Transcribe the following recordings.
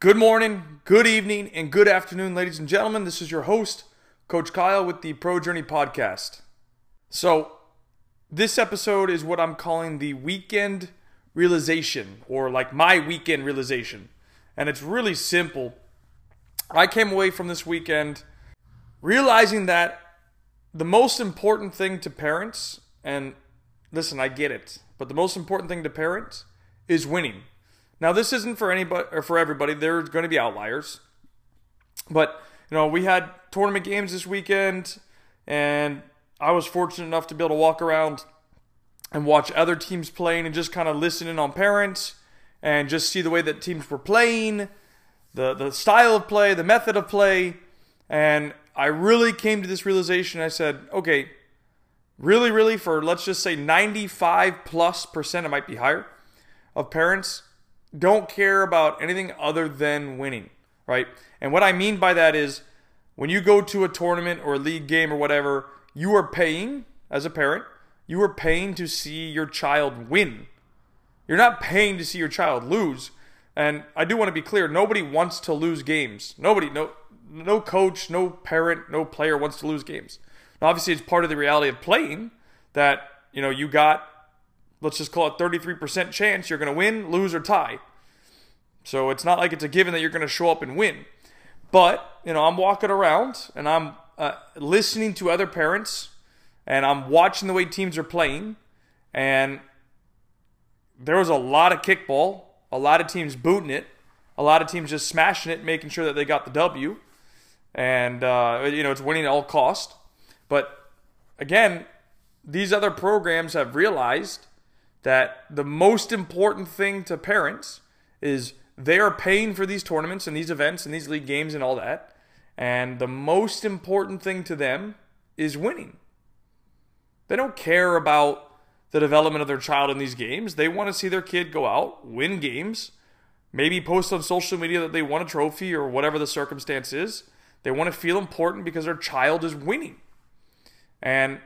Good morning, good evening, and good afternoon, ladies and gentlemen. This is your host, Coach Kyle, with the Pro Journey Podcast. So, this episode is what I'm calling the weekend realization, or like my weekend realization. And it's really simple. I came away from this weekend realizing that the most important thing to parents, and listen, I get it, but the most important thing to parents is winning. Now, this isn't for anybody or for everybody. There's going to be outliers, but you know, we had tournament games this weekend, and I was fortunate enough to be able to walk around and watch other teams playing and just kind of listen in on parents and just see the way that teams were playing, the the style of play, the method of play, and I really came to this realization. I said, okay, really, really, for let's just say 95 plus percent, it might be higher, of parents don't care about anything other than winning, right? And what I mean by that is when you go to a tournament or a league game or whatever, you are paying as a parent, you are paying to see your child win. You're not paying to see your child lose. And I do want to be clear, nobody wants to lose games. Nobody, no no coach, no parent, no player wants to lose games. Now, obviously it's part of the reality of playing that, you know, you got let's just call it 33% chance you're going to win, lose, or tie. So it's not like it's a given that you're going to show up and win. But, you know, I'm walking around and I'm uh, listening to other parents and I'm watching the way teams are playing. And there was a lot of kickball, a lot of teams booting it, a lot of teams just smashing it, making sure that they got the W. And, uh, you know, it's winning at all cost. But again, these other programs have realized that the most important thing to parents is they are paying for these tournaments and these events and these league games and all that. And the most important thing to them is winning. They don't care about the development of their child in these games. They want to see their kid go out, win games, maybe post on social media that they won a trophy or whatever the circumstance is. They want to feel important because their child is winning. And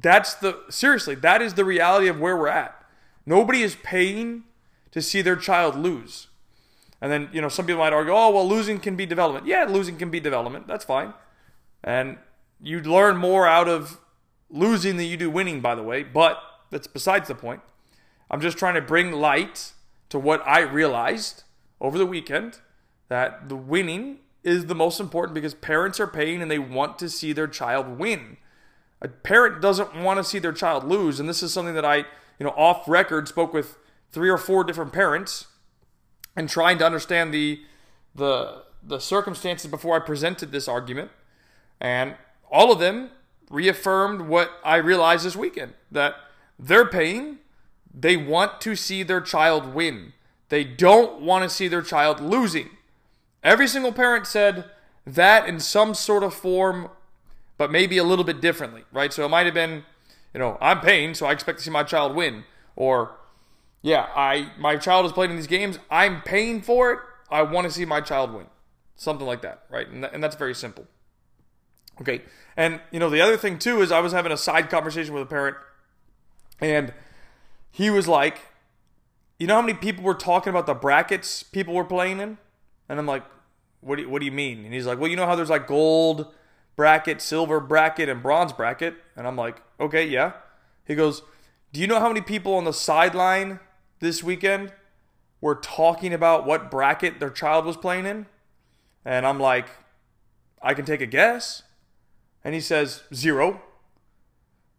that's the seriously, that is the reality of where we're at. Nobody is paying to see their child lose. And then, you know, some people might argue, oh, well, losing can be development. Yeah, losing can be development. That's fine. And you learn more out of losing than you do winning, by the way, but that's besides the point. I'm just trying to bring light to what I realized over the weekend that the winning is the most important because parents are paying and they want to see their child win. A parent doesn't want to see their child lose, and this is something that I, you know, off record spoke with three or four different parents and trying to understand the the the circumstances before I presented this argument, and all of them reaffirmed what I realized this weekend that they're paying, they want to see their child win. They don't want to see their child losing. Every single parent said that in some sort of form but maybe a little bit differently, right? So it might have been, you know, I'm paying, so I expect to see my child win, or yeah, I my child is playing in these games, I'm paying for it, I want to see my child win, something like that, right? And, and that's very simple. Okay, and you know the other thing too is I was having a side conversation with a parent, and he was like, you know how many people were talking about the brackets people were playing in, and I'm like, what do you, what do you mean? And he's like, well, you know how there's like gold bracket, silver bracket, and bronze bracket. And I'm like, okay, yeah. He goes, do you know how many people on the sideline this weekend were talking about what bracket their child was playing in? And I'm like, I can take a guess. And he says, zero.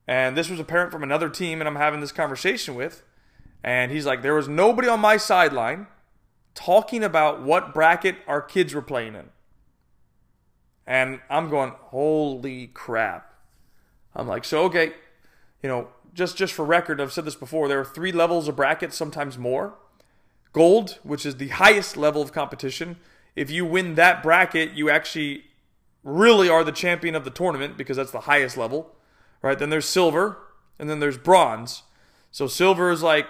And this was a parent from another team, and I'm having this conversation with. And he's like, there was nobody on my sideline talking about what bracket our kids were playing in. And I'm going, holy crap. I'm like, so okay, you know, just just for record, I've said this before. There are three levels of brackets, sometimes more. Gold, which is the highest level of competition. If you win that bracket, you actually really are the champion of the tournament because that's the highest level, right? Then there's silver, and then there's bronze. So silver is like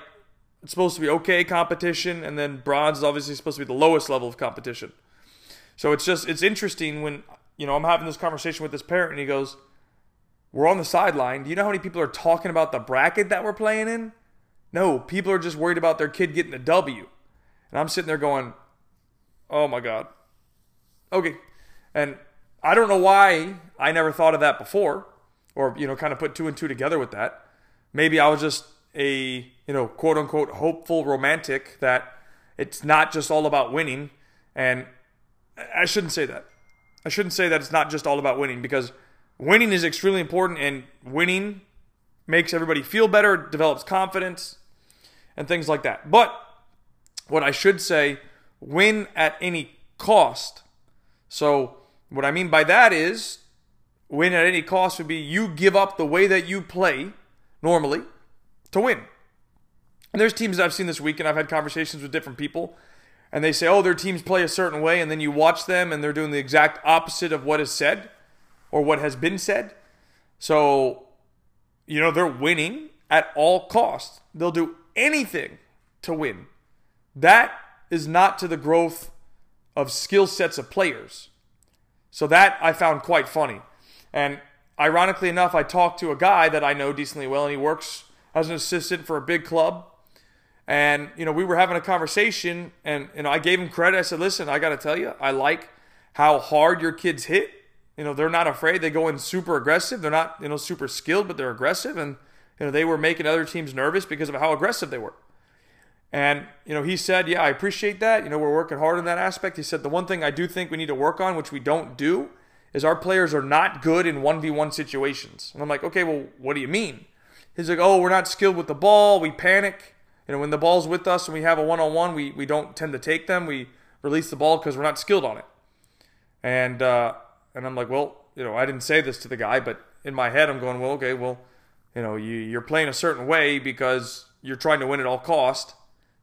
it's supposed to be okay competition, and then bronze is obviously supposed to be the lowest level of competition. So it's just it's interesting when you know, I'm having this conversation with this parent, and he goes, We're on the sideline. Do you know how many people are talking about the bracket that we're playing in? No, people are just worried about their kid getting a W. And I'm sitting there going, Oh my God. Okay. And I don't know why I never thought of that before or, you know, kind of put two and two together with that. Maybe I was just a, you know, quote unquote hopeful romantic that it's not just all about winning. And I shouldn't say that. I shouldn't say that it's not just all about winning because winning is extremely important and winning makes everybody feel better, develops confidence, and things like that. But what I should say, win at any cost. So, what I mean by that is win at any cost would be you give up the way that you play normally to win. And there's teams I've seen this week, and I've had conversations with different people, and they say, oh, their teams play a certain way, and then you watch them, and they're doing the exact opposite of what is said or what has been said. So, you know, they're winning at all costs. They'll do anything to win. That is not to the growth of skill sets of players. So that I found quite funny. And ironically enough, I talked to a guy that I know decently well, and he works as an assistant for a big club. And you know, we were having a conversation, and you know, I gave him credit. I said, "Listen, I got to tell you, I like how hard your kids hit. You know, they're not afraid. They go in super aggressive. They're not, you know, super skilled, but they're aggressive. And you know, they were making other teams nervous because of how aggressive they were." And, you know, he said, Yeah, I appreciate that. You know, we're working hard in that aspect. He said, The one thing I do think we need to work on, which we don't do, is our players are not good in 1v1 situations. And I'm like, Okay, well, what do you mean? He's like, Oh, we're not skilled with the ball. We panic. You know, when the ball's with us and we have a one on one, we we don't tend to take them. We release the ball because we're not skilled on it. And, uh, and I'm like, Well, you know, I didn't say this to the guy, but in my head, I'm going, Well, okay, well, you know, you, you're playing a certain way because you're trying to win at all cost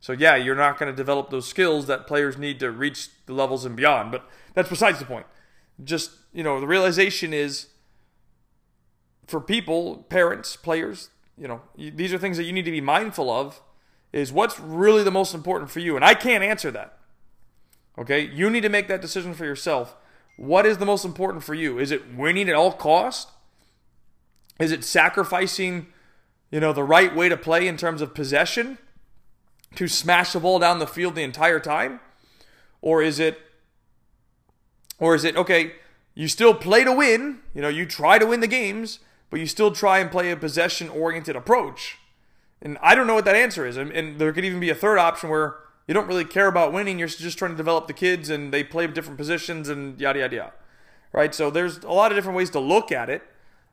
so yeah, you're not going to develop those skills that players need to reach the levels and beyond. But that's besides the point. Just you know, the realization is for people, parents, players. You know, these are things that you need to be mindful of. Is what's really the most important for you, and I can't answer that. Okay, you need to make that decision for yourself. What is the most important for you? Is it winning at all cost? Is it sacrificing, you know, the right way to play in terms of possession? to smash the ball down the field the entire time? Or is it or is it okay, you still play to win, you know, you try to win the games, but you still try and play a possession oriented approach? And I don't know what that answer is. And, and, there could even be a third option where you don't really care about winning, you're just trying to develop the kids and they play different positions and yada yada yada. Right? So there's a lot of different ways to look at it.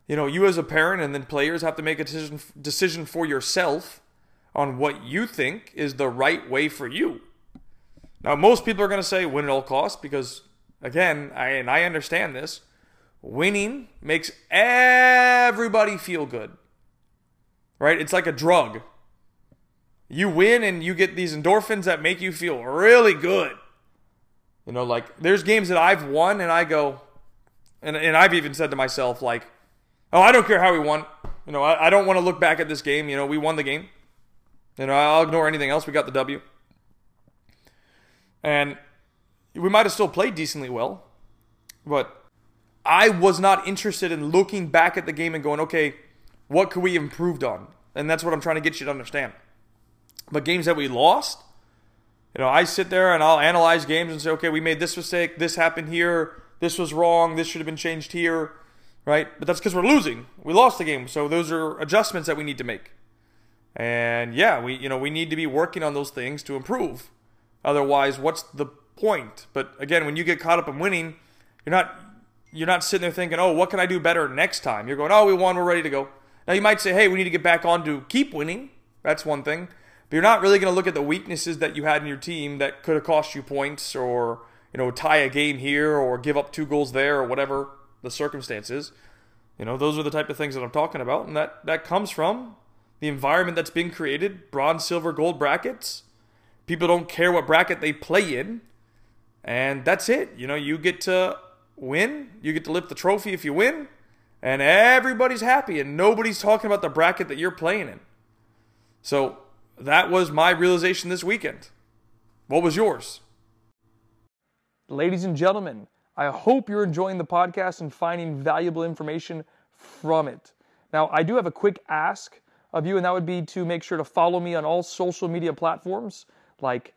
You know, you as a parent and then players have to make a decision decision for yourself on what you think is the right way for you. Now, most people are going to say win at all costs because, again, I, and I understand this, winning makes everybody feel good. Right? It's like a drug. You win and you get these endorphins that make you feel really good. You know, like there's games that I've won and I go, and, and I've even said to myself, like, oh, I don't care how we won. You know, I, I don't want to look back at this game. You know, we won the game. You know, I'll ignore anything else. We got the W. And we might have still played decently well, but I was not interested in looking back at the game and going, okay, what could we improved on? And that's what I'm trying to get you to understand. But games that we lost, you know, I sit there and I'll analyze games and say, okay, we made this mistake, this happened here, this was wrong, this should have been changed here, right? But that's because we're losing. We lost the game. So those are adjustments that we need to make. And yeah, we you know we need to be working on those things to improve. Otherwise, what's the point? But again, when you get caught up in winning, you're not you're not sitting there thinking, "Oh, what can I do better next time?" You're going, "Oh, we won, we're ready to go." Now you might say, "Hey, we need to get back on to keep winning." That's one thing. But you're not really going to look at the weaknesses that you had in your team that could have cost you points or, you know, tie a game here or give up two goals there or whatever the circumstances. You know, those are the type of things that I'm talking about and that that comes from the environment that's being created bronze, silver, gold brackets. People don't care what bracket they play in. And that's it. You know, you get to win, you get to lift the trophy if you win, and everybody's happy, and nobody's talking about the bracket that you're playing in. So that was my realization this weekend. What was yours? Ladies and gentlemen, I hope you're enjoying the podcast and finding valuable information from it. Now, I do have a quick ask of you, and that would be to make sure to follow me on all social media platforms like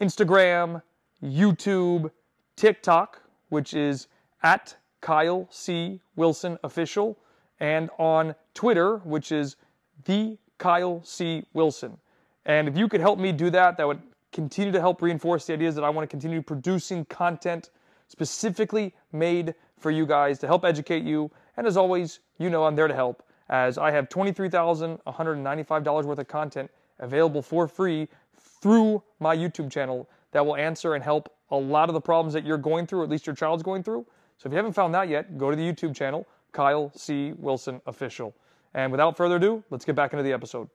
Instagram, YouTube, TikTok, which is at Kyle C. Wilson Official, and on Twitter, which is the Kyle C. Wilson. And if you could help me do that, that would continue to help reinforce the ideas that I want to continue producing content specifically made for you guys to help educate you. And as always, you know I'm there to help as I have $23,195 worth of content available for free through my YouTube channel that will answer and help a lot of the problems that you're going through, at least your child's going through. So if you haven't found that yet, go to the YouTube channel, Kyle C. Wilson Official. And without further ado, let's get back into the episode.